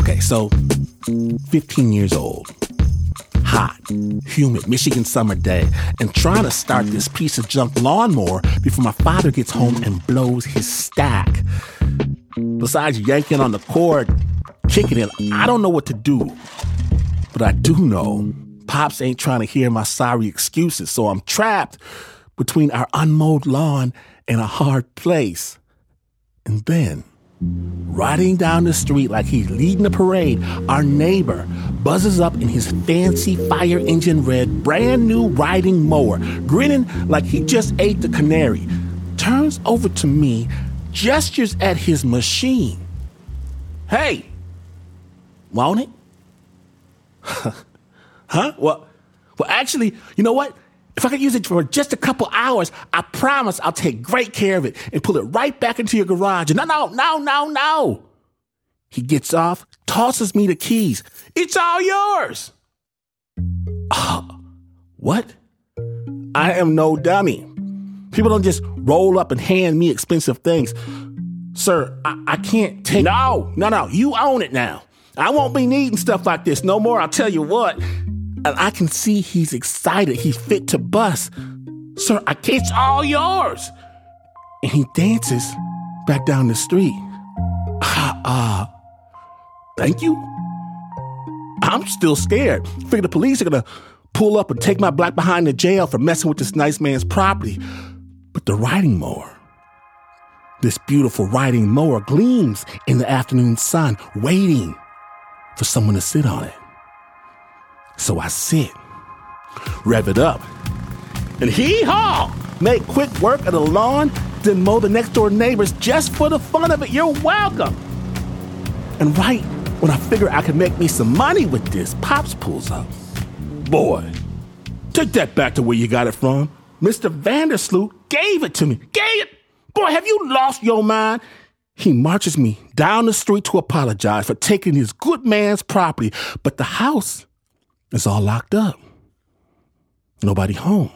Okay, so 15 years old, hot, humid Michigan summer day, and trying to start this piece of junk lawnmower before my father gets home and blows his stack. Besides yanking on the cord, kicking it, I don't know what to do. But I do know Pops ain't trying to hear my sorry excuses, so I'm trapped between our unmowed lawn and a hard place. And then, riding down the street like he's leading a parade, our neighbor buzzes up in his fancy fire engine red, brand new riding mower, grinning like he just ate the canary, turns over to me, gestures at his machine. Hey, want it? huh? Well, well, actually, you know what? If I could use it for just a couple hours, I promise I'll take great care of it and pull it right back into your garage. No, no, no, no, no. He gets off, tosses me the keys. It's all yours. Oh, what? I am no dummy. People don't just roll up and hand me expensive things. Sir, I, I can't take. No, no, no. You own it now. I won't be needing stuff like this no more. I'll tell you what. And I can see he's excited. He's fit to bust. Sir, I, it's all yours. And he dances back down the street. Ah, uh, thank you. I'm still scared. Figure the police are gonna pull up and take my black behind to jail for messing with this nice man's property. But the riding mower, this beautiful riding mower gleams in the afternoon sun, waiting for someone to sit on it. So I sit, rev it up, and hee haw! Make quick work of the lawn, then mow the next door neighbors just for the fun of it. You're welcome. And right when I figure I can make me some money with this, Pops pulls up. Boy, take that back to where you got it from. Mr. Vandersloot gave it to me. Gave it. Boy, have you lost your mind? He marches me down the street to apologize for taking his good man's property, but the house is all locked up. Nobody home.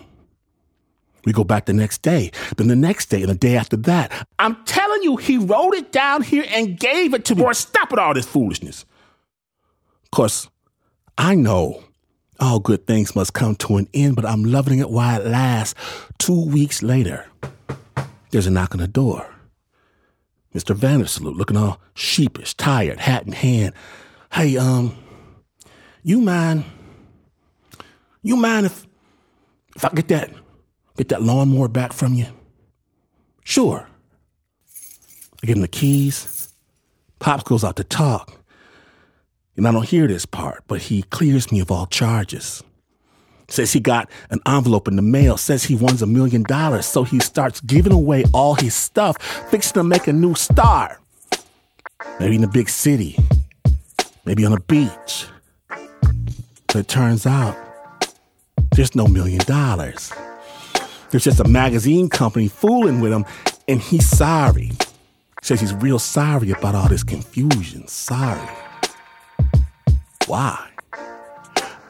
We go back the next day, then the next day, and the day after that. I'm telling you, he wrote it down here and gave it to me. Boy, stop with all this foolishness. Of course, I know all good things must come to an end, but I'm loving it while it lasts. Two weeks later, there's a knock on the door. Mr. Vandersloot looking all sheepish, tired, hat in hand. Hey, um, you mind? You mind if if I get that get that lawnmower back from you? Sure. I give him the keys. Pops goes out to talk. And I don't hear this part, but he clears me of all charges. Says he got an envelope in the mail, says he wants a million dollars, so he starts giving away all his stuff, fixing to make a new star. Maybe in a big city, maybe on a beach. But it turns out there's no million dollars. There's just a magazine company fooling with him, and he's sorry. Says he's real sorry about all this confusion. Sorry. Why?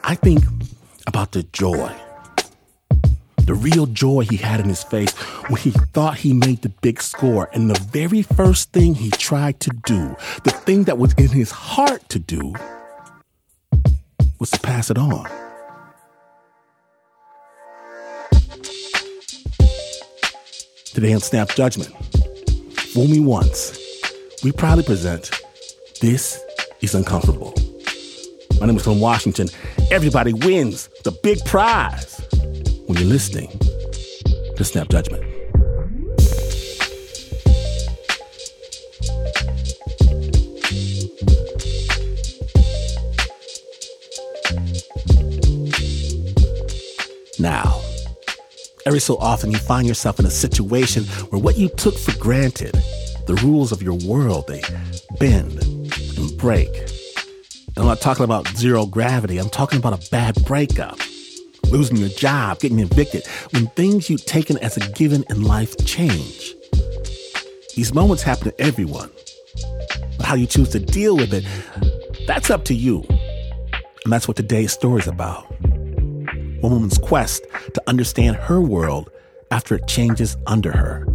I think about the joy. The real joy he had in his face when he thought he made the big score. And the very first thing he tried to do, the thing that was in his heart to do, was to pass it on. Today on Snap Judgment, Fool Me Once, we proudly present This is Uncomfortable. My name is Tom Washington. Everybody wins the big prize when you're listening to Snap Judgment. Every so often you find yourself in a situation where what you took for granted, the rules of your world, they bend and break. I'm not talking about zero gravity. I'm talking about a bad breakup, losing your job, getting evicted, when things you've taken as a given in life change. These moments happen to everyone. But how you choose to deal with it, that's up to you. And that's what today's story is about. One woman's quest to understand her world after it changes under her.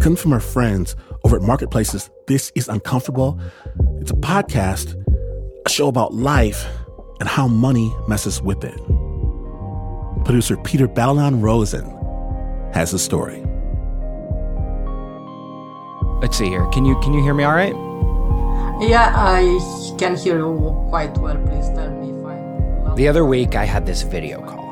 Coming from her friends over at Marketplace's, This is Uncomfortable. It's a podcast, a show about life and how money messes with it. Producer Peter Balonon Rosen has the story. Let's see here. Can you can you hear me all right? Yeah, I can hear you quite well. Please tell me if I'm. The other week I had this video call.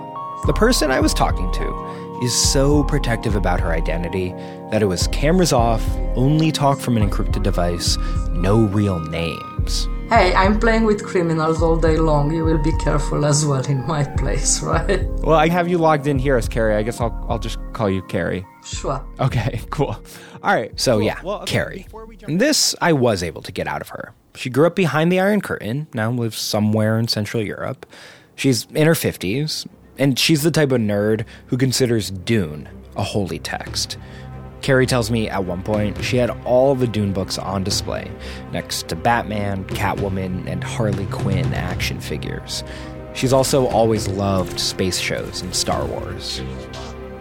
The person I was talking to is so protective about her identity that it was cameras off, only talk from an encrypted device, no real names. Hey, I'm playing with criminals all day long. You will be careful as well in my place, right? Well, I have you logged in here as Carrie. I guess I'll I'll just call you Carrie. Sure. Okay, cool. All right. So Cool. yeah, Well, okay, Carrie. jump- And this I was able to get out of her. She grew up behind the Iron Curtain, now lives somewhere in Central Europe. She's in her 50s, and she's the type of nerd who considers Dune a holy text. Carrie tells me at one point she had all the Dune books on display next to Batman, Catwoman, and Harley Quinn action figures. She's also always loved space shows and Star Wars.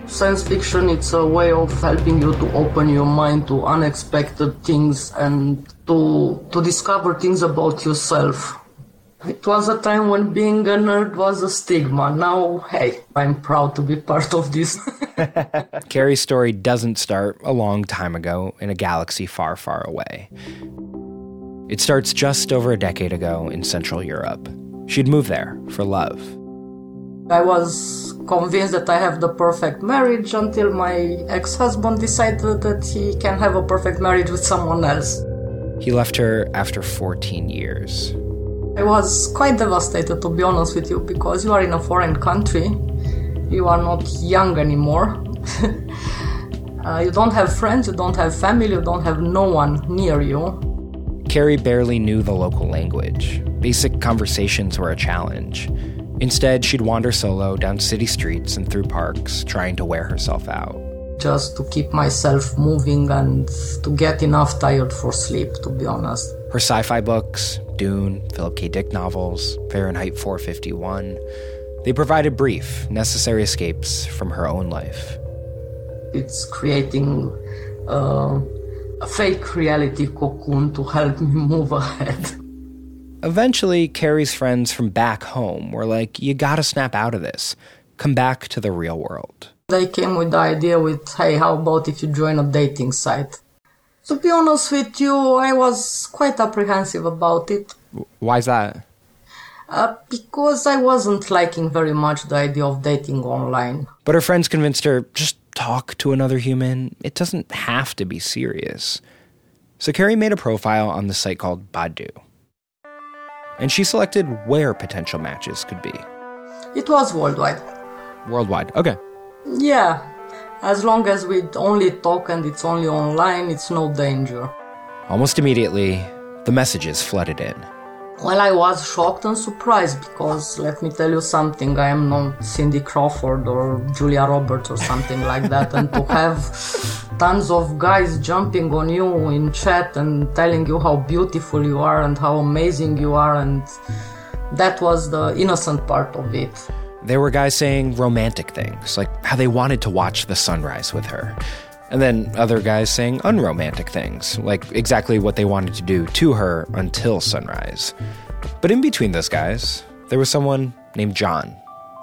Science fiction, it's a way of helping you to open your mind to unexpected things and to, to discover things about yourself. It was a time when being a nerd was a stigma. Now, hey, I'm proud to be part of this. Carrie's story doesn't start a long time ago in a galaxy far, far away. It starts just over a decade ago in Central Europe. She'd moved there for love. I was convinced that I have the perfect marriage until my ex husband decided that he can have a perfect marriage with someone else. He left her after 14 years. I was quite devastated, to be honest with you, because you are in a foreign country. You are not young anymore. uh, you don't have friends, you don't have family, you don't have no one near you. Carrie barely knew the local language. Basic conversations were a challenge. Instead, she'd wander solo down city streets and through parks, trying to wear herself out. Just to keep myself moving and to get enough tired for sleep, to be honest. Her sci fi books, Dune, Philip K. Dick novels, Fahrenheit 451, they provided brief, necessary escapes from her own life. It's creating uh, a fake reality cocoon to help me move ahead. Eventually, Carrie's friends from back home were like, you gotta snap out of this. Come back to the real world. They came with the idea with, hey, how about if you join a dating site? To be honest with you, I was quite apprehensive about it Why is that? uh, because I wasn't liking very much the idea of dating online. But her friends convinced her just talk to another human. It doesn't have to be serious. So Carrie made a profile on the site called Badoo. And she selected where potential matches could be. It was worldwide. Worldwide. Okay. Yeah, as long as we only talk and it's only online, it's no danger. Almost immediately, the messages flooded in. Well, I was shocked and surprised because let me tell you something, I am not Cindy Crawford or Julia Roberts or something like that. And to have tons of guys jumping on you in chat and telling you how beautiful you are and how amazing you are, and that was the innocent part of it. There were guys saying romantic things, like how they wanted to watch the sunrise with her. And then other guys saying unromantic things, like exactly what they wanted to do to her until sunrise. But in between those guys, there was someone named John.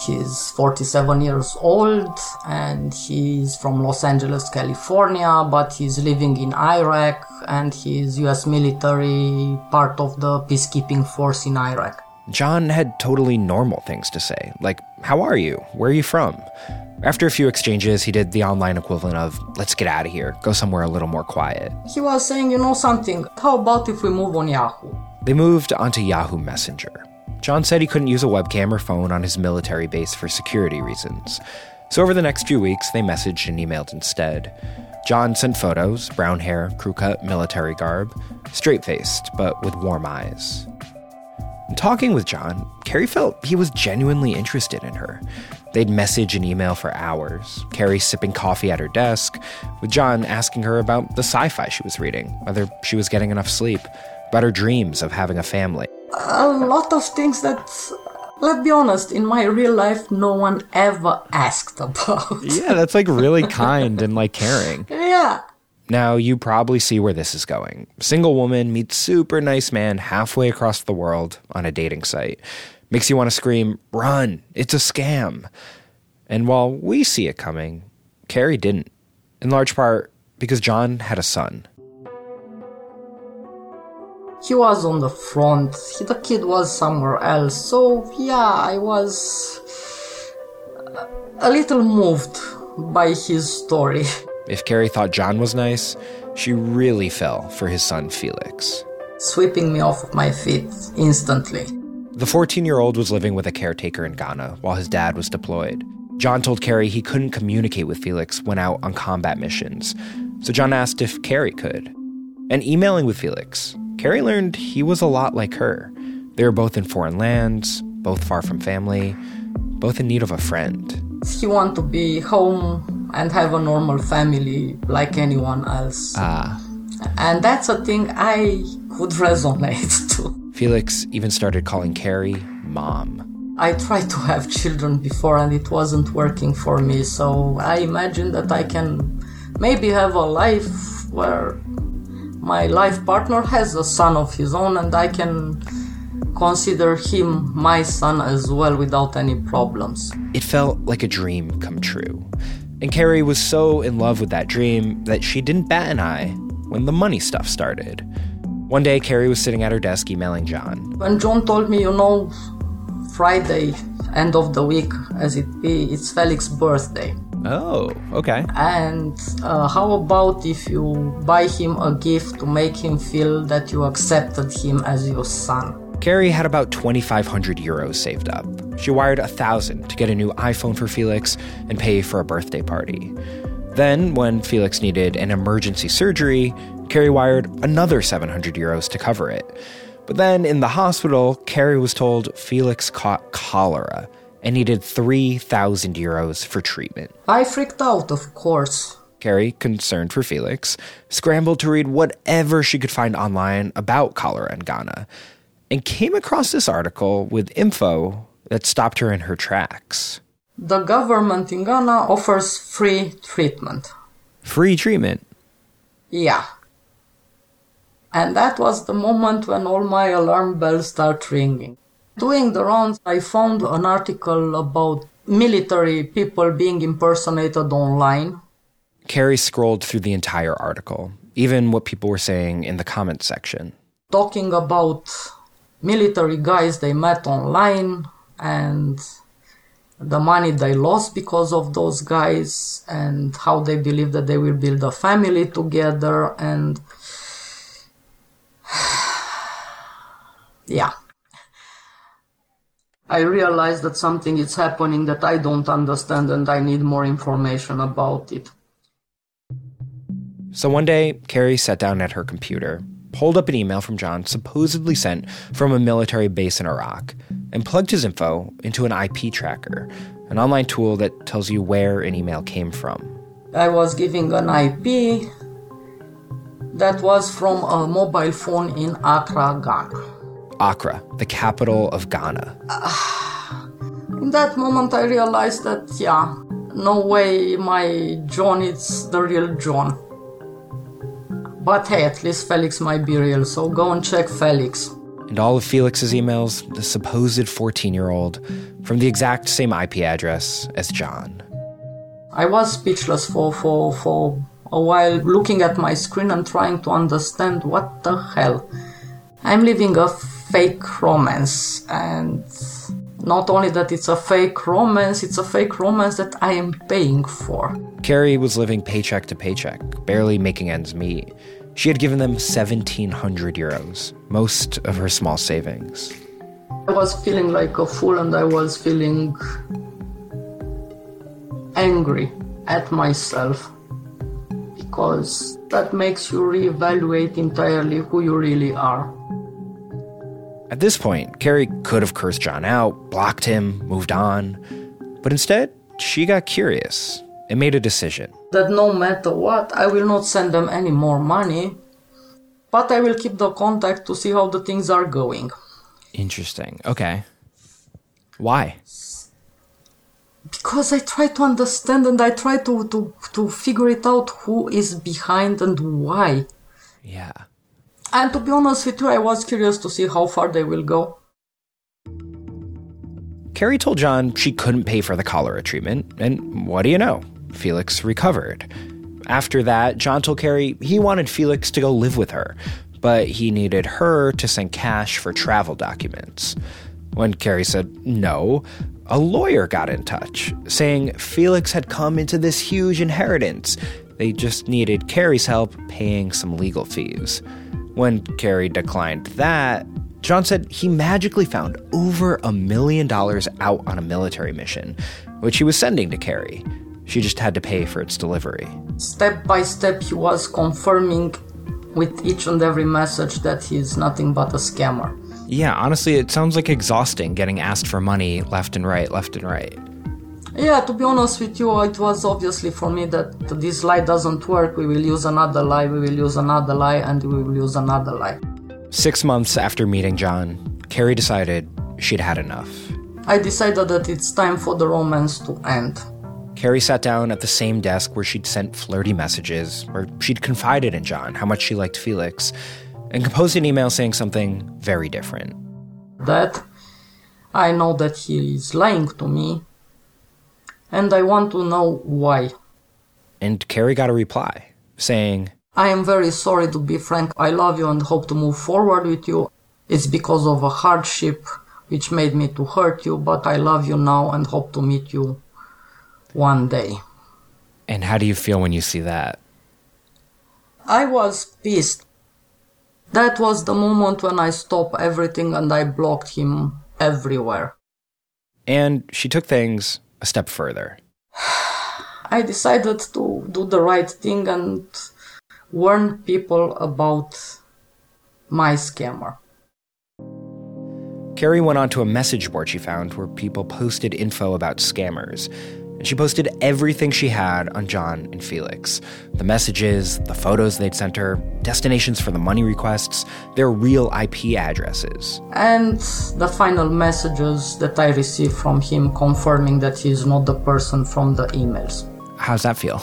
He's 47 years old and he's from Los Angeles, California, but he's living in Iraq and he's US military, part of the peacekeeping force in Iraq. John had totally normal things to say, like, How are you? Where are you from? After a few exchanges, he did the online equivalent of, Let's get out of here, go somewhere a little more quiet. He was saying, you know something, how about if we move on Yahoo? They moved onto Yahoo Messenger. John said he couldn't use a webcam or phone on his military base for security reasons. So over the next few weeks, they messaged and emailed instead. John sent photos brown hair, crew cut, military garb, straight faced, but with warm eyes. In talking with John, Carrie felt he was genuinely interested in her. They'd message and email for hours, Carrie sipping coffee at her desk, with John asking her about the sci fi she was reading, whether she was getting enough sleep, about her dreams of having a family. A lot of things that, let's be honest, in my real life, no one ever asked about. Yeah, that's like really kind and like caring. yeah. Now, you probably see where this is going. Single woman meets super nice man halfway across the world on a dating site. Makes you want to scream, run, it's a scam. And while we see it coming, Carrie didn't, in large part because John had a son. He was on the front, the kid was somewhere else, so yeah, I was uh, a little moved by his story. If Carrie thought John was nice, she really fell for his son Felix. Sweeping me off of my feet instantly. The 14 year old was living with a caretaker in Ghana while his dad was deployed. John told Carrie he couldn't communicate with Felix when out on combat missions, so John asked if Carrie could. And emailing with Felix, Carrie learned he was a lot like her. They were both in foreign lands, both far from family, both in need of a friend. He wanted to be home and have a normal family like anyone else. Ah. And that's a thing I could resonate to. Felix even started calling Carrie mom. I tried to have children before and it wasn't working for me, so I imagine that I can maybe have a life where my life partner has a son of his own and I can consider him my son as well without any problems. It felt like a dream come true. And Carrie was so in love with that dream that she didn't bat an eye when the money stuff started. One day, Carrie was sitting at her desk emailing John. When John told me, you know, Friday, end of the week, as it be, it's Felix's birthday. Oh, okay. And uh, how about if you buy him a gift to make him feel that you accepted him as your son? Carrie had about 2,500 euros saved up. She wired a thousand to get a new iPhone for Felix and pay for a birthday party. Then, when Felix needed an emergency surgery, Carrie wired another 700 euros to cover it. But then in the hospital, Carrie was told Felix caught cholera and needed 3,000 euros for treatment. I freaked out, of course. Carrie, concerned for Felix, scrambled to read whatever she could find online about cholera in Ghana and came across this article with info that stopped her in her tracks. The government in Ghana offers free treatment. Free treatment? Yeah. And that was the moment when all my alarm bells start ringing. Doing the rounds, I found an article about military people being impersonated online. Carrie scrolled through the entire article, even what people were saying in the comments section. Talking about military guys they met online and the money they lost because of those guys and how they believe that they will build a family together and yeah. I realize that something is happening that i don't understand and i need more information about it. So one day carrie sat down at her computer pulled up an email from John supposedly sent from a military base in Iraq and plugged his info into an IP tracker, an online tool that tells you where an email came from. I was giving an IP that was from a mobile phone in Accra, Ghana. Accra, the capital of Ghana. in that moment, I realized that, yeah, no way my John is the real John. But hey, at least Felix might be real, so go and check Felix. And all of Felix's emails, the supposed 14 year old, from the exact same IP address as John. I was speechless for, for, for a while, looking at my screen and trying to understand what the hell. I'm living a fake romance, and not only that it's a fake romance, it's a fake romance that I am paying for. Carrie was living paycheck to paycheck, barely making ends meet. She had given them 1,700 euros, most of her small savings. I was feeling like a fool and I was feeling angry at myself because that makes you reevaluate entirely who you really are. At this point, Carrie could have cursed John out, blocked him, moved on. But instead, she got curious and made a decision. That no matter what, I will not send them any more money, but I will keep the contact to see how the things are going. Interesting. Okay. Why? Because I try to understand and I try to, to, to figure it out who is behind and why. Yeah. And to be honest with you, I was curious to see how far they will go. Carrie told John she couldn't pay for the cholera treatment, and what do you know? Felix recovered. After that, John told Carrie he wanted Felix to go live with her, but he needed her to send cash for travel documents. When Carrie said no, a lawyer got in touch, saying Felix had come into this huge inheritance. They just needed Carrie's help paying some legal fees. When Carrie declined that, John said he magically found over a million dollars out on a military mission, which he was sending to Carrie. She just had to pay for its delivery. Step by step, he was confirming with each and every message that he's nothing but a scammer. Yeah, honestly, it sounds like exhausting getting asked for money left and right, left and right. Yeah, to be honest with you, it was obviously for me that this lie doesn't work. We will use another lie, we will use another lie, and we will use another lie. Six months after meeting John, Carrie decided she'd had enough. I decided that it's time for the romance to end. Carrie sat down at the same desk where she'd sent flirty messages, where she'd confided in John how much she liked Felix, and composed an email saying something very different. That I know that he is lying to me, and I want to know why. And Carrie got a reply saying, I am very sorry to be frank. I love you and hope to move forward with you. It's because of a hardship which made me to hurt you, but I love you now and hope to meet you one day. And how do you feel when you see that? I was pissed. That was the moment when I stopped everything and I blocked him everywhere. And she took things a step further. I decided to do the right thing and warn people about my scammer. Carrie went onto a message board she found where people posted info about scammers. And she posted everything she had on John and Felix the messages, the photos they'd sent her, destinations for the money requests, their real IP addresses. And the final messages that I received from him confirming that he's not the person from the emails. How's that feel?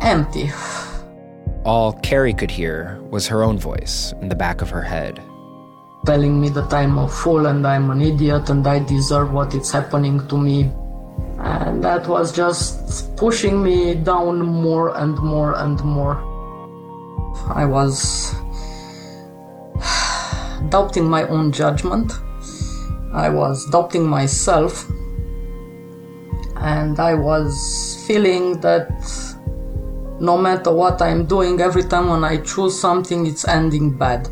Empty. All Carrie could hear was her own voice in the back of her head. Telling me that I'm a fool and I'm an idiot and I deserve what is happening to me. And that was just pushing me down more and more and more. I was doubting my own judgment. I was doubting myself. And I was feeling that no matter what I'm doing, every time when I choose something, it's ending bad.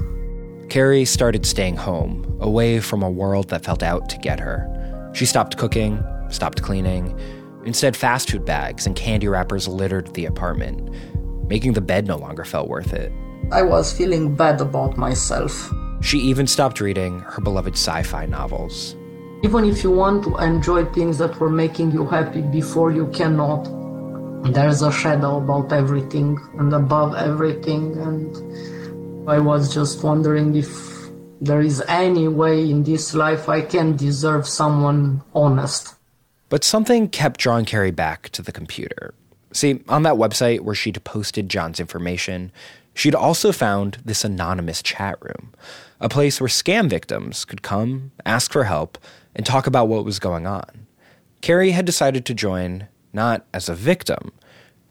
Carrie started staying home, away from a world that felt out to get her. She stopped cooking, stopped cleaning. Instead, fast food bags and candy wrappers littered the apartment. Making the bed no longer felt worth it. I was feeling bad about myself. She even stopped reading her beloved sci fi novels. Even if you want to enjoy things that were making you happy before, you cannot. There's a shadow about everything and above everything, and I was just wondering if there is any way in this life I can deserve someone honest. But something kept drawing Carrie back to the computer. See, on that website where she'd posted John's information, she'd also found this anonymous chat room, a place where scam victims could come, ask for help, and talk about what was going on. Carrie had decided to join not as a victim,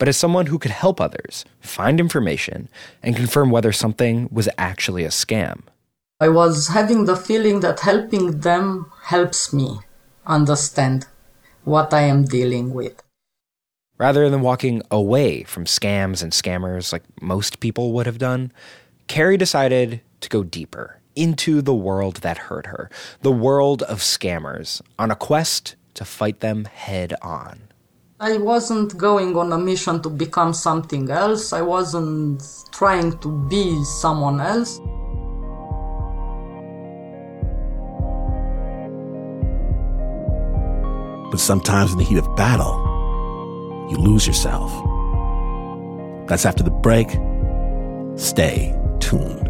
but as someone who could help others find information and confirm whether something was actually a scam. I was having the feeling that helping them helps me understand what I am dealing with. Rather than walking away from scams and scammers like most people would have done, Carrie decided to go deeper into the world that hurt her, the world of scammers, on a quest to fight them head on. I wasn't going on a mission to become something else. I wasn't trying to be someone else. But sometimes in the heat of battle, you lose yourself. That's after the break. Stay tuned.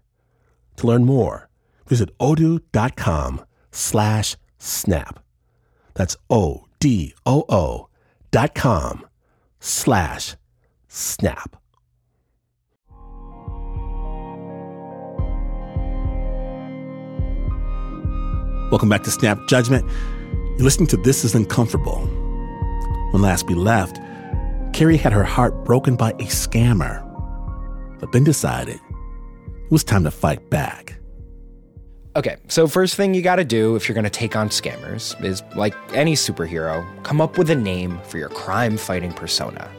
To learn more, visit odoo.com slash snap. That's O-D-O-O dot com slash snap. Welcome back to Snap Judgment. You're listening to This is Uncomfortable. When last we left, Carrie had her heart broken by a scammer, but then decided it was time to fight back. Okay, so first thing you gotta do if you're gonna take on scammers is, like any superhero, come up with a name for your crime fighting persona.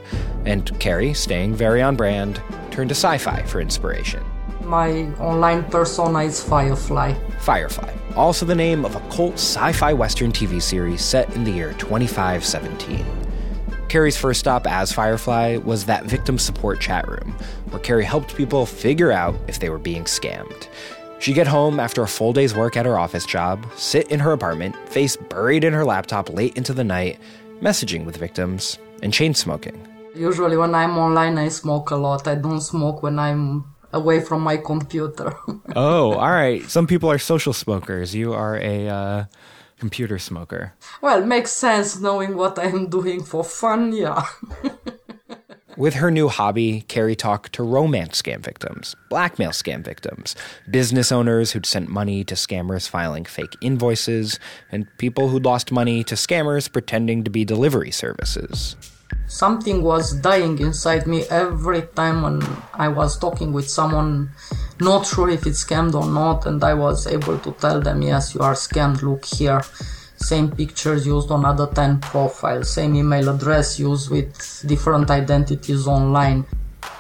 And Carrie, staying very on brand, turned to sci fi for inspiration. My online persona is Firefly. Firefly, also the name of a cult sci fi Western TV series set in the year 2517. Carrie's first stop as Firefly was that victim support chat room, where Carrie helped people figure out if they were being scammed. She'd get home after a full day's work at her office job, sit in her apartment, face buried in her laptop late into the night, messaging with victims, and chain smoking. Usually, when I'm online, I smoke a lot. I don't smoke when I'm away from my computer. oh, all right. Some people are social smokers. You are a uh, computer smoker. well, makes sense knowing what I'm doing for fun, yeah. With her new hobby, Carrie talked to romance scam victims, blackmail scam victims, business owners who'd sent money to scammers filing fake invoices, and people who'd lost money to scammers pretending to be delivery services. Something was dying inside me every time when I was talking with someone, not sure if it's scammed or not, and I was able to tell them, yes, you are scammed, look here. Same pictures used on other 10 profiles, same email address used with different identities online.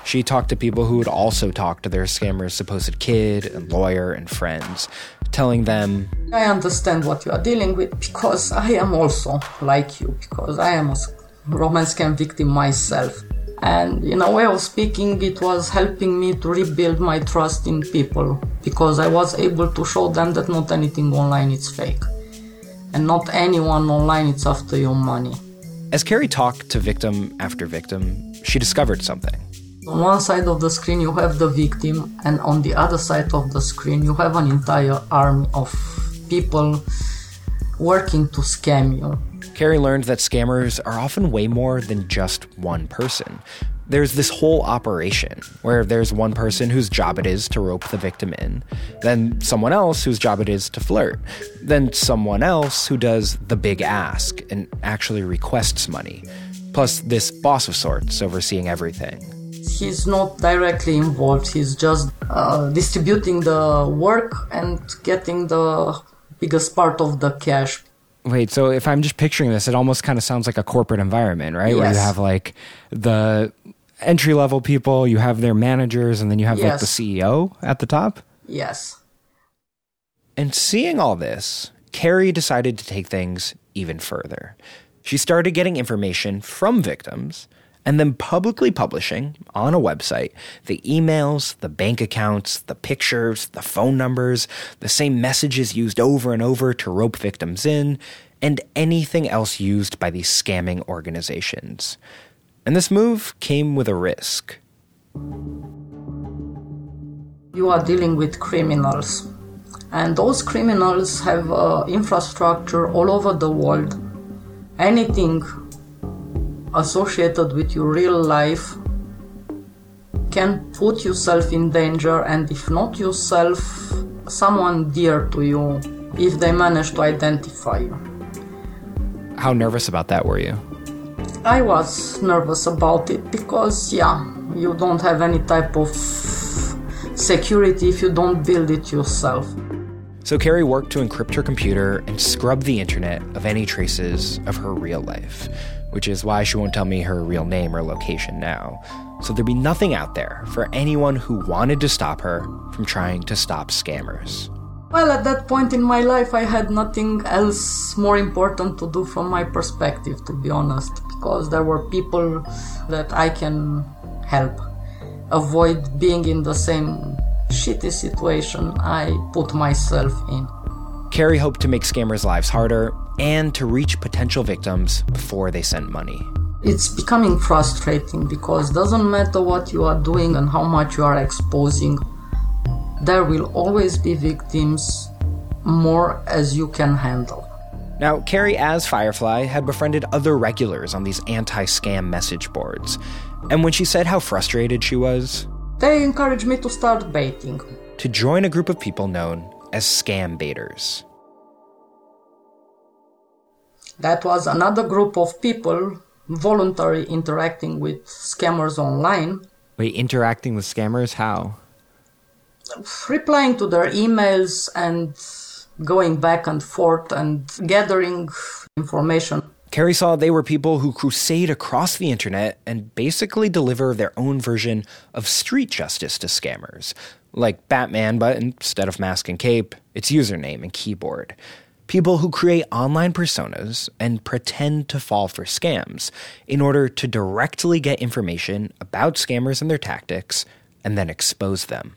She talked to people who would also talk to their scammer's supposed kid and lawyer and friends, telling them, I understand what you are dealing with because I am also like you, because I am a romance scam victim myself. And in a way of speaking, it was helping me to rebuild my trust in people because I was able to show them that not anything online is fake and not anyone online is after your money. As Carrie talked to victim after victim, she discovered something. On one side of the screen, you have the victim, and on the other side of the screen, you have an entire army of people working to scam you. Carrie learned that scammers are often way more than just one person there's this whole operation where there's one person whose job it is to rope the victim in, then someone else whose job it is to flirt, then someone else who does the big ask and actually requests money, plus this boss of sorts overseeing everything. He's not directly involved, he's just uh, distributing the work and getting the biggest part of the cash. Wait, so if I'm just picturing this, it almost kind of sounds like a corporate environment, right? Yes. Where you have like the entry level people, you have their managers, and then you have yes. like the CEO at the top? Yes. And seeing all this, Carrie decided to take things even further. She started getting information from victims and then publicly publishing on a website the emails, the bank accounts, the pictures, the phone numbers, the same messages used over and over to rope victims in, and anything else used by these scamming organizations. And this move came with a risk. You are dealing with criminals, and those criminals have uh, infrastructure all over the world. Anything associated with your real life can put yourself in danger, and if not yourself, someone dear to you, if they manage to identify you. How nervous about that were you? I was nervous about it because, yeah, you don't have any type of security if you don't build it yourself. So Carrie worked to encrypt her computer and scrub the internet of any traces of her real life, which is why she won't tell me her real name or location now. So there'd be nothing out there for anyone who wanted to stop her from trying to stop scammers. Well, at that point in my life, I had nothing else more important to do from my perspective, to be honest, because there were people that I can help avoid being in the same shitty situation I put myself in. Carrie hoped to make scammers' lives harder and to reach potential victims before they sent money. It's becoming frustrating because doesn't matter what you are doing and how much you are exposing, there will always be victims more as you can handle. Now, Carrie, as Firefly, had befriended other regulars on these anti scam message boards. And when she said how frustrated she was, they encouraged me to start baiting. To join a group of people known as scam baiters. That was another group of people voluntarily interacting with scammers online. Wait, interacting with scammers? How? Replying to their emails and going back and forth and gathering information Carrie saw they were people who crusade across the internet and basically deliver their own version of street justice to scammers. Like Batman, but instead of mask and cape, it's username and keyboard. People who create online personas and pretend to fall for scams in order to directly get information about scammers and their tactics and then expose them.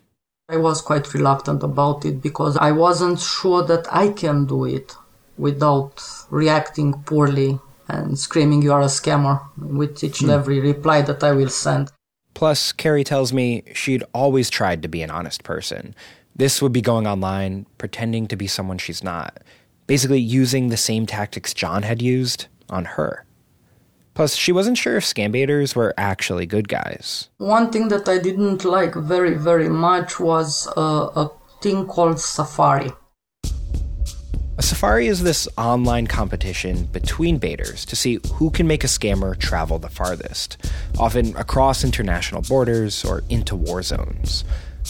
I was quite reluctant about it because I wasn't sure that I can do it without reacting poorly and screaming you are a scammer with each and hmm. every reply that I will send. Plus, Carrie tells me she'd always tried to be an honest person. This would be going online, pretending to be someone she's not, basically using the same tactics John had used on her. Plus, she wasn't sure if scam baiters were actually good guys. One thing that I didn't like very, very much was uh, a thing called Safari. A safari is this online competition between baiters to see who can make a scammer travel the farthest, often across international borders or into war zones.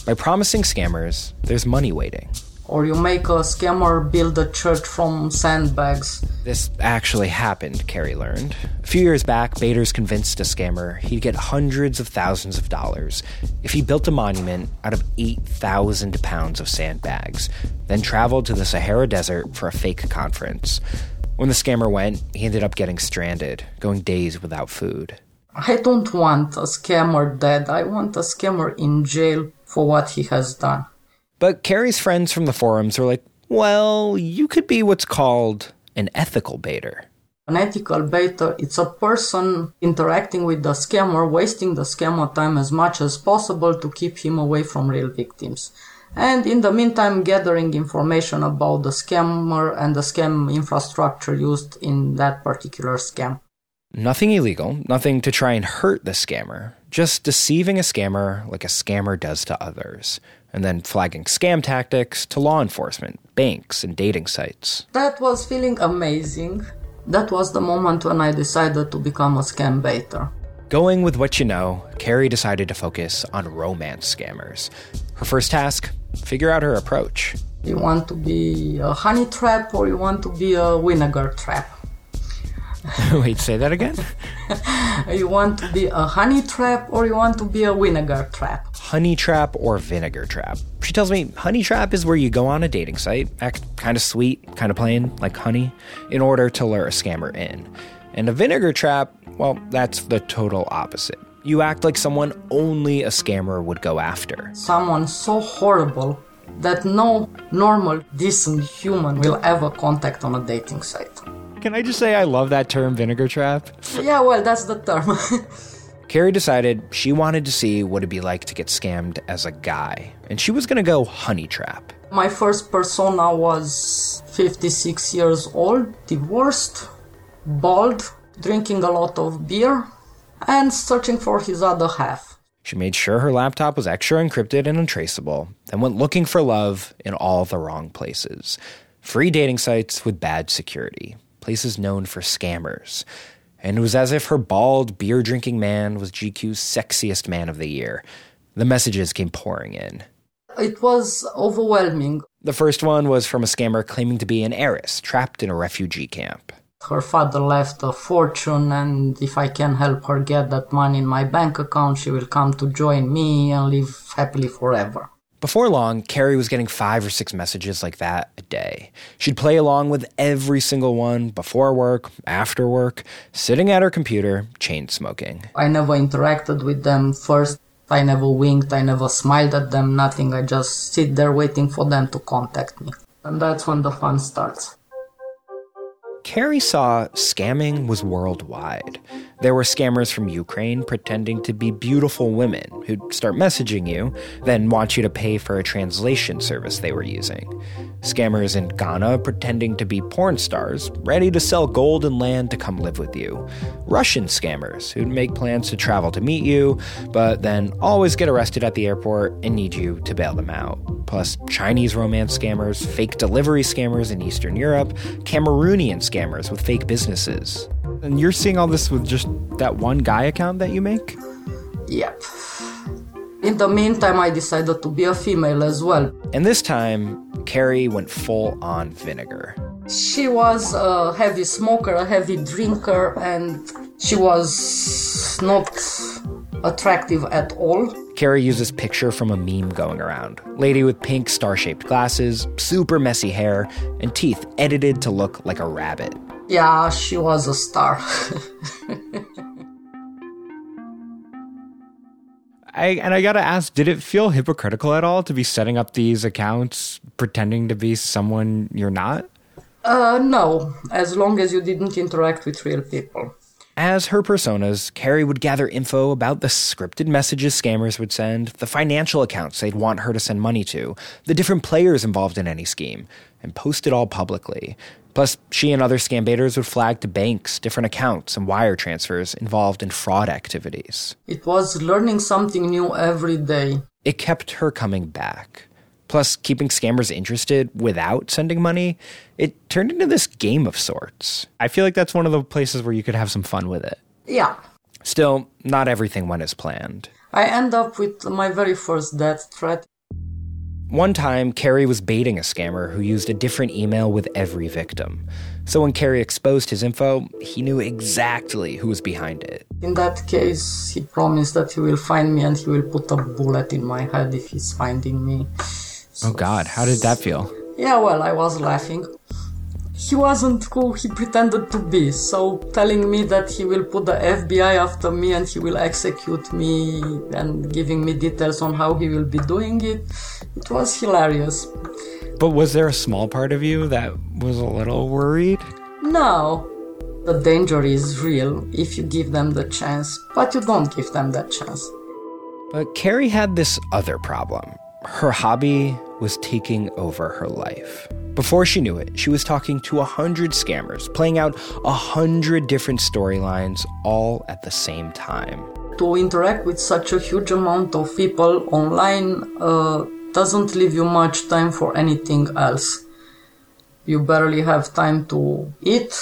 By promising scammers, there's money waiting or you make a scammer build a church from sandbags. This actually happened, Carrie learned. A few years back, baiters convinced a scammer he'd get hundreds of thousands of dollars if he built a monument out of 8,000 pounds of sandbags, then traveled to the Sahara Desert for a fake conference. When the scammer went, he ended up getting stranded, going days without food. I don't want a scammer dead. I want a scammer in jail for what he has done. But Carrie's friends from the forums are like, well, you could be what's called an ethical baiter. An ethical baiter, it's a person interacting with the scammer, wasting the scammer time as much as possible to keep him away from real victims. And in the meantime, gathering information about the scammer and the scam infrastructure used in that particular scam. Nothing illegal, nothing to try and hurt the scammer, just deceiving a scammer like a scammer does to others and then flagging scam tactics to law enforcement, banks, and dating sites. That was feeling amazing. That was the moment when I decided to become a scam baiter. Going with what you know, Carrie decided to focus on romance scammers. Her first task figure out her approach. You want to be a honey trap or you want to be a vinegar trap? Wait, say that again? you want to be a honey trap or you want to be a vinegar trap? Honey trap or vinegar trap? She tells me honey trap is where you go on a dating site, act kind of sweet, kind of plain, like honey, in order to lure a scammer in. And a vinegar trap, well, that's the total opposite. You act like someone only a scammer would go after. Someone so horrible that no normal, decent human will ever contact on a dating site. Can I just say I love that term, vinegar trap? Yeah, well, that's the term. Carrie decided she wanted to see what it'd be like to get scammed as a guy, and she was gonna go honey trap. My first persona was 56 years old, divorced, bald, drinking a lot of beer, and searching for his other half. She made sure her laptop was extra encrypted and untraceable, then went looking for love in all the wrong places. Free dating sites with bad security, places known for scammers. And it was as if her bald, beer drinking man was GQ's sexiest man of the year. The messages came pouring in. It was overwhelming. The first one was from a scammer claiming to be an heiress trapped in a refugee camp. Her father left a fortune, and if I can help her get that money in my bank account, she will come to join me and live happily forever. Before long, Carrie was getting five or six messages like that a day. She'd play along with every single one before work, after work, sitting at her computer, chain smoking. I never interacted with them first. I never winked, I never smiled at them, nothing. I just sit there waiting for them to contact me. And that's when the fun starts. Carrie saw scamming was worldwide. There were scammers from Ukraine pretending to be beautiful women who'd start messaging you, then want you to pay for a translation service they were using. Scammers in Ghana pretending to be porn stars, ready to sell gold and land to come live with you. Russian scammers who'd make plans to travel to meet you, but then always get arrested at the airport and need you to bail them out. Plus, Chinese romance scammers, fake delivery scammers in Eastern Europe, Cameroonian scammers with fake businesses. And you're seeing all this with just that one guy account that you make? Yep. In the meantime, I decided to be a female as well. And this time, Carrie went full on vinegar. She was a heavy smoker, a heavy drinker, and she was not attractive at all. Carrie uses picture from a meme going around. Lady with pink star shaped glasses, super messy hair, and teeth edited to look like a rabbit. Yeah, she was a star. I, and I gotta ask, did it feel hypocritical at all to be setting up these accounts pretending to be someone you're not? Uh, no, as long as you didn't interact with real people. As her personas, Carrie would gather info about the scripted messages scammers would send, the financial accounts they'd want her to send money to, the different players involved in any scheme, and post it all publicly. Plus, she and other scam baiters would flag to banks different accounts and wire transfers involved in fraud activities. It was learning something new every day. It kept her coming back. Plus, keeping scammers interested without sending money, it turned into this game of sorts. I feel like that's one of the places where you could have some fun with it. Yeah. Still, not everything went as planned. I end up with my very first death threat. One time, Carrie was baiting a scammer who used a different email with every victim. So when Carrie exposed his info, he knew exactly who was behind it. In that case, he promised that he will find me and he will put a bullet in my head if he's finding me. So, oh God, how did that feel? Yeah, well, I was laughing. He wasn't who he pretended to be, so telling me that he will put the FBI after me and he will execute me and giving me details on how he will be doing it, it was hilarious. But was there a small part of you that was a little worried? No. The danger is real if you give them the chance, but you don't give them that chance. But Carrie had this other problem. Her hobby was taking over her life. Before she knew it, she was talking to a hundred scammers, playing out a hundred different storylines all at the same time. To interact with such a huge amount of people online uh, doesn't leave you much time for anything else. You barely have time to eat,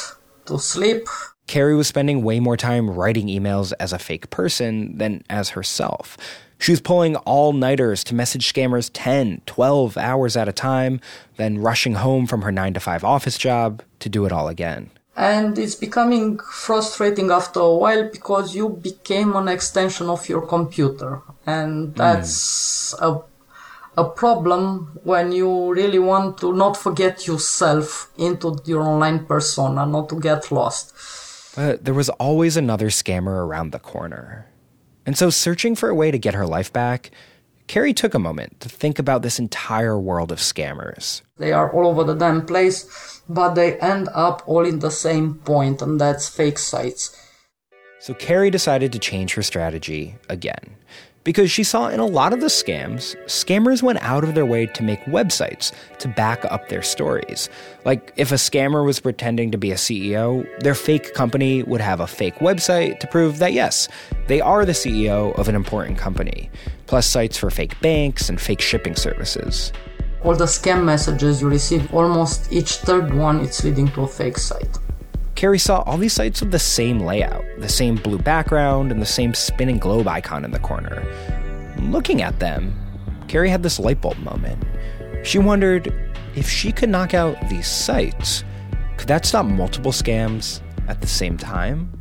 to sleep. Carrie was spending way more time writing emails as a fake person than as herself. She was pulling all nighters to message scammers 10, 12 hours at a time, then rushing home from her 9 to 5 office job to do it all again. And it's becoming frustrating after a while because you became an extension of your computer. And that's mm. a, a problem when you really want to not forget yourself into your online persona, not to get lost. But there was always another scammer around the corner. And so, searching for a way to get her life back, Carrie took a moment to think about this entire world of scammers. They are all over the damn place, but they end up all in the same point, and that's fake sites. So, Carrie decided to change her strategy again. Because she saw in a lot of the scams, scammers went out of their way to make websites to back up their stories. Like, if a scammer was pretending to be a CEO, their fake company would have a fake website to prove that, yes, they are the CEO of an important company, plus sites for fake banks and fake shipping services. All the scam messages you receive, almost each third one, it's leading to a fake site. Carrie saw all these sites with the same layout, the same blue background, and the same spinning globe icon in the corner. Looking at them, Carrie had this light bulb moment. She wondered if she could knock out these sites, could that stop multiple scams at the same time?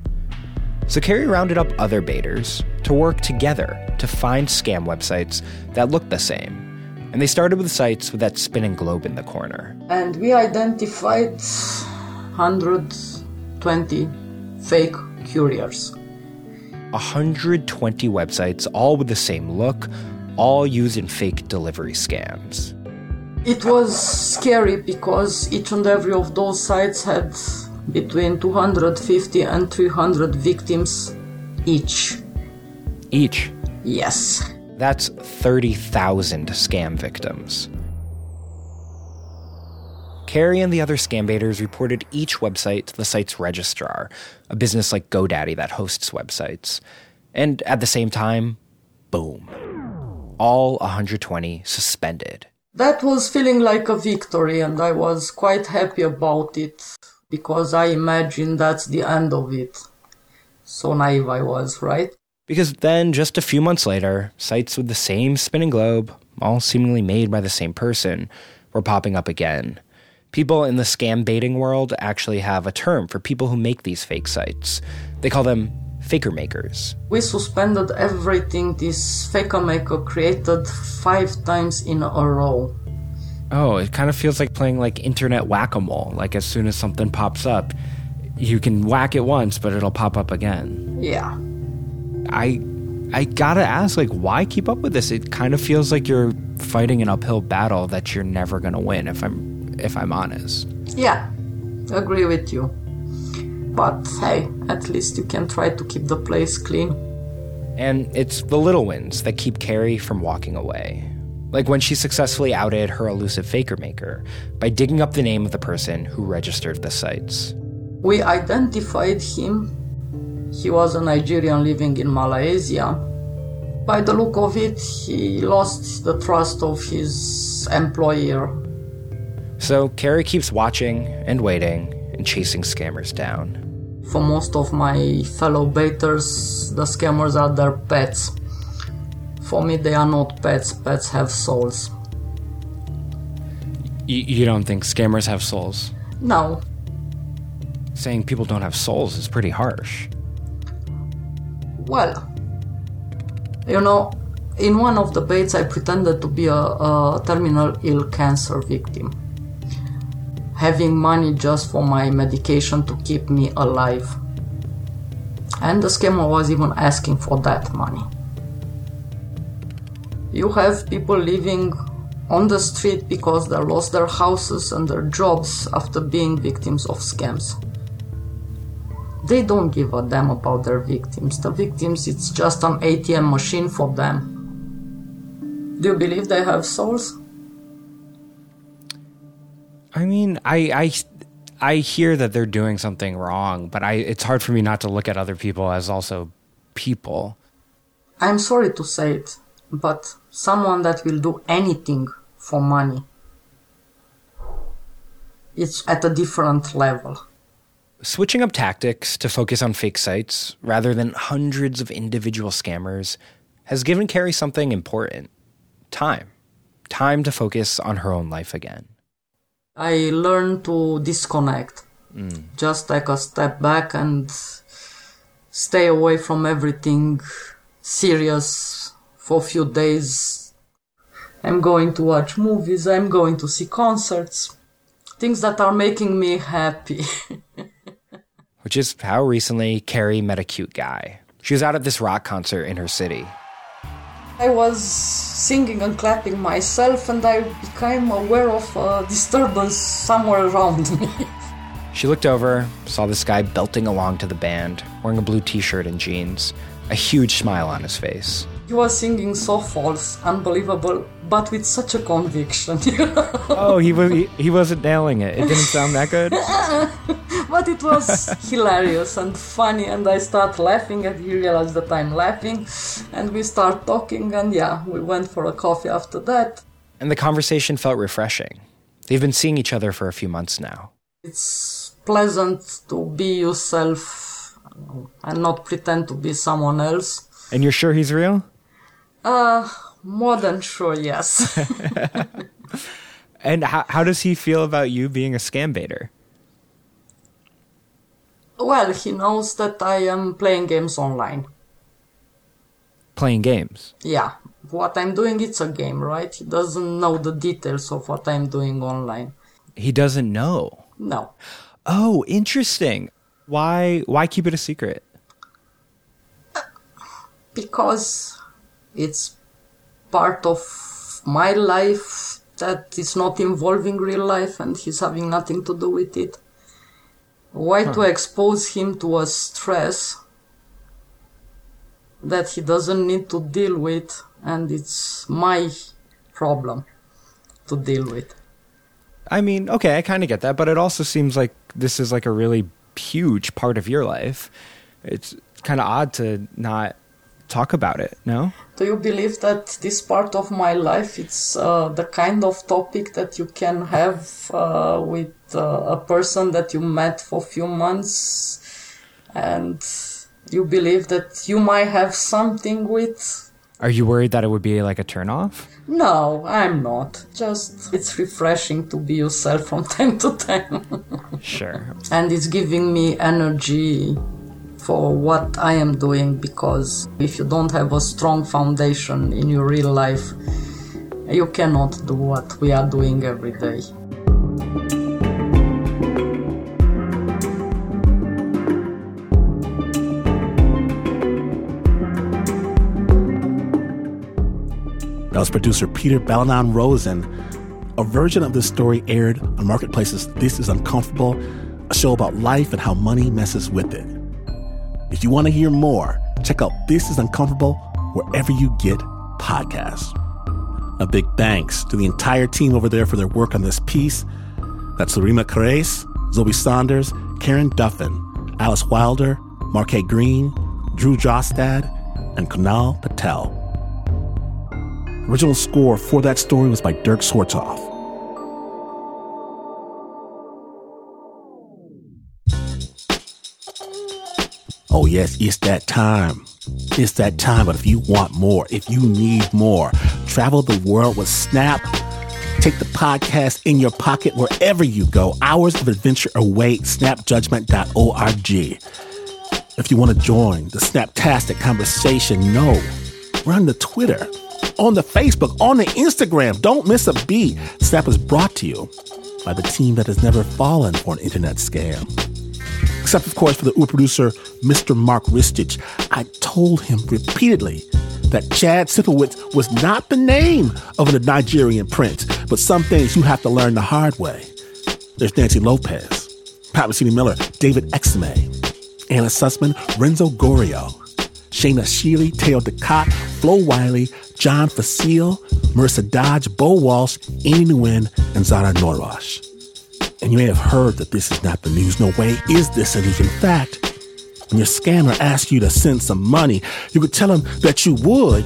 So Carrie rounded up other baiters to work together to find scam websites that looked the same. And they started with sites with that spinning globe in the corner. And we identified 100 20 fake couriers. 120 websites, all with the same look, all using fake delivery scams. It was scary because each and every of those sites had between 250 and 300 victims each. Each? Yes. That's 30,000 scam victims. Carrie and the other scam baiters reported each website to the site's registrar, a business like GoDaddy that hosts websites. And at the same time, boom. All 120 suspended. That was feeling like a victory, and I was quite happy about it because I imagined that's the end of it. So naive I was, right? Because then, just a few months later, sites with the same spinning globe, all seemingly made by the same person, were popping up again people in the scam baiting world actually have a term for people who make these fake sites. They call them faker makers. We suspended everything this faker maker created five times in a row. Oh, it kind of feels like playing like internet whack a mole. Like as soon as something pops up, you can whack it once, but it'll pop up again. Yeah. I I gotta ask, like, why keep up with this? It kind of feels like you're fighting an uphill battle that you're never gonna win. If I'm if I'm honest. Yeah, agree with you. But hey, at least you can try to keep the place clean. And it's the little wins that keep Carrie from walking away. Like when she successfully outed her elusive faker maker by digging up the name of the person who registered the sites. We identified him. He was a Nigerian living in Malaysia. By the look of it, he lost the trust of his employer so Carrie keeps watching and waiting and chasing scammers down. For most of my fellow baiters, the scammers are their pets. For me, they are not pets, pets have souls. Y- you don't think scammers have souls? No. Saying people don't have souls is pretty harsh. Well, you know, in one of the baits, I pretended to be a, a terminal ill cancer victim having money just for my medication to keep me alive. And the scammer was even asking for that money. You have people living on the street because they lost their houses and their jobs after being victims of scams. They don't give a damn about their victims. The victims, it's just an ATM machine for them. Do you believe they have souls? I mean, I I I hear that they're doing something wrong, but I it's hard for me not to look at other people as also people. I'm sorry to say it, but someone that will do anything for money it's at a different level. Switching up tactics to focus on fake sites rather than hundreds of individual scammers has given Carrie something important time. Time to focus on her own life again. I learned to disconnect. Mm. Just take a step back and stay away from everything serious for a few days. I'm going to watch movies, I'm going to see concerts, things that are making me happy. Which is how recently Carrie met a cute guy. She was out at this rock concert in her city. I was singing and clapping myself, and I became aware of a disturbance somewhere around me. She looked over, saw this guy belting along to the band, wearing a blue t shirt and jeans, a huge smile on his face. He was singing so false, unbelievable, but with such a conviction. oh, he was he, he wasn't nailing it. It didn't sound that good. but it was hilarious and funny, and I start laughing, and he realized that I'm laughing, and we start talking, and yeah, we went for a coffee after that. And the conversation felt refreshing. They've been seeing each other for a few months now. It's pleasant to be yourself and not pretend to be someone else. And you're sure he's real? Uh, more than sure, yes. and how, how does he feel about you being a scam baiter? Well, he knows that I am playing games online. Playing games? Yeah. What I'm doing, it's a game, right? He doesn't know the details of what I'm doing online. He doesn't know? No. Oh, interesting. Why why keep it a secret? Because it's part of my life that is not involving real life and he's having nothing to do with it. Why huh. to hmm. expose him to a stress that he doesn't need to deal with and it's my problem to deal with. I mean, okay, I kind of get that, but it also seems like this is like a really huge part of your life. It's kind of odd to not talk about it, no? Do you believe that this part of my life it's uh, the kind of topic that you can have uh, with uh, a person that you met for a few months and you believe that you might have something with are you worried that it would be like a turnoff? No, I'm not. Just it's refreshing to be yourself from time to time. sure. And it's giving me energy for what I am doing because if you don't have a strong foundation in your real life, you cannot do what we are doing every day. That was producer Peter Balonon Rosen. A version of this story aired on Marketplace's This Is Uncomfortable, a show about life and how money messes with it. If you want to hear more, check out This Is Uncomfortable wherever you get podcasts. A big thanks to the entire team over there for their work on this piece. That's Reema Khrais, Zoe Saunders, Karen Duffin, Alice Wilder, Marque Greene, Drew Jostad, and Kunal Patel. Original score for that story was by Dirk Schwarzhoff. Oh, yes, it's that time. It's that time, but if you want more, if you need more, travel the world with Snap. Take the podcast in your pocket wherever you go. Hours of adventure await. Snapjudgment.org. If you want to join the Snaptastic conversation, no, run the Twitter on the Facebook, on the Instagram. Don't miss a beat. Snap is brought to you by the team that has never fallen for an internet scam. Except, of course, for the Uber producer, Mr. Mark Ristich. I told him repeatedly that Chad Sipowicz was not the name of a Nigerian prince, but some things you have to learn the hard way. There's Nancy Lopez, Pat Mesiti-Miller, David Exum, Anna Sussman, Renzo Gorrio, Shayna Sheely, Teo Ducot, Flo Wiley, John Facile, Marissa Dodge, Bo Walsh, Amy Nguyen, and Zara Norwash. And you may have heard that this is not the news. No way is this a news. In fact, when your scammer asks you to send some money, you could tell him that you would,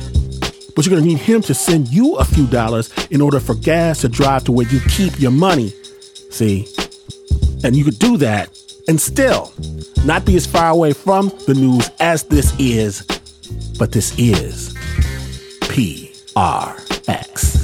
but you're going to need him to send you a few dollars in order for gas to drive to where you keep your money. See? And you could do that and still not be as far away from the news as this is, but this is PRX.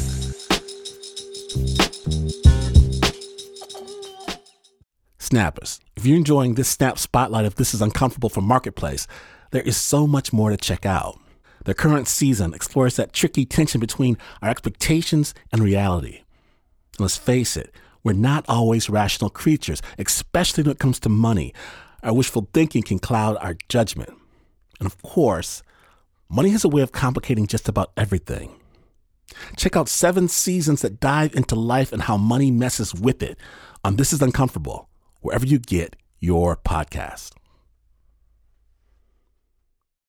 Snappers, if you're enjoying this Snap Spotlight of This Is Uncomfortable for Marketplace, there is so much more to check out. The current season explores that tricky tension between our expectations and reality. And let's face it, we're not always rational creatures, especially when it comes to money. Our wishful thinking can cloud our judgment. And of course, Money has a way of complicating just about everything. Check out seven seasons that dive into life and how money messes with it on This Is Uncomfortable, wherever you get your podcast.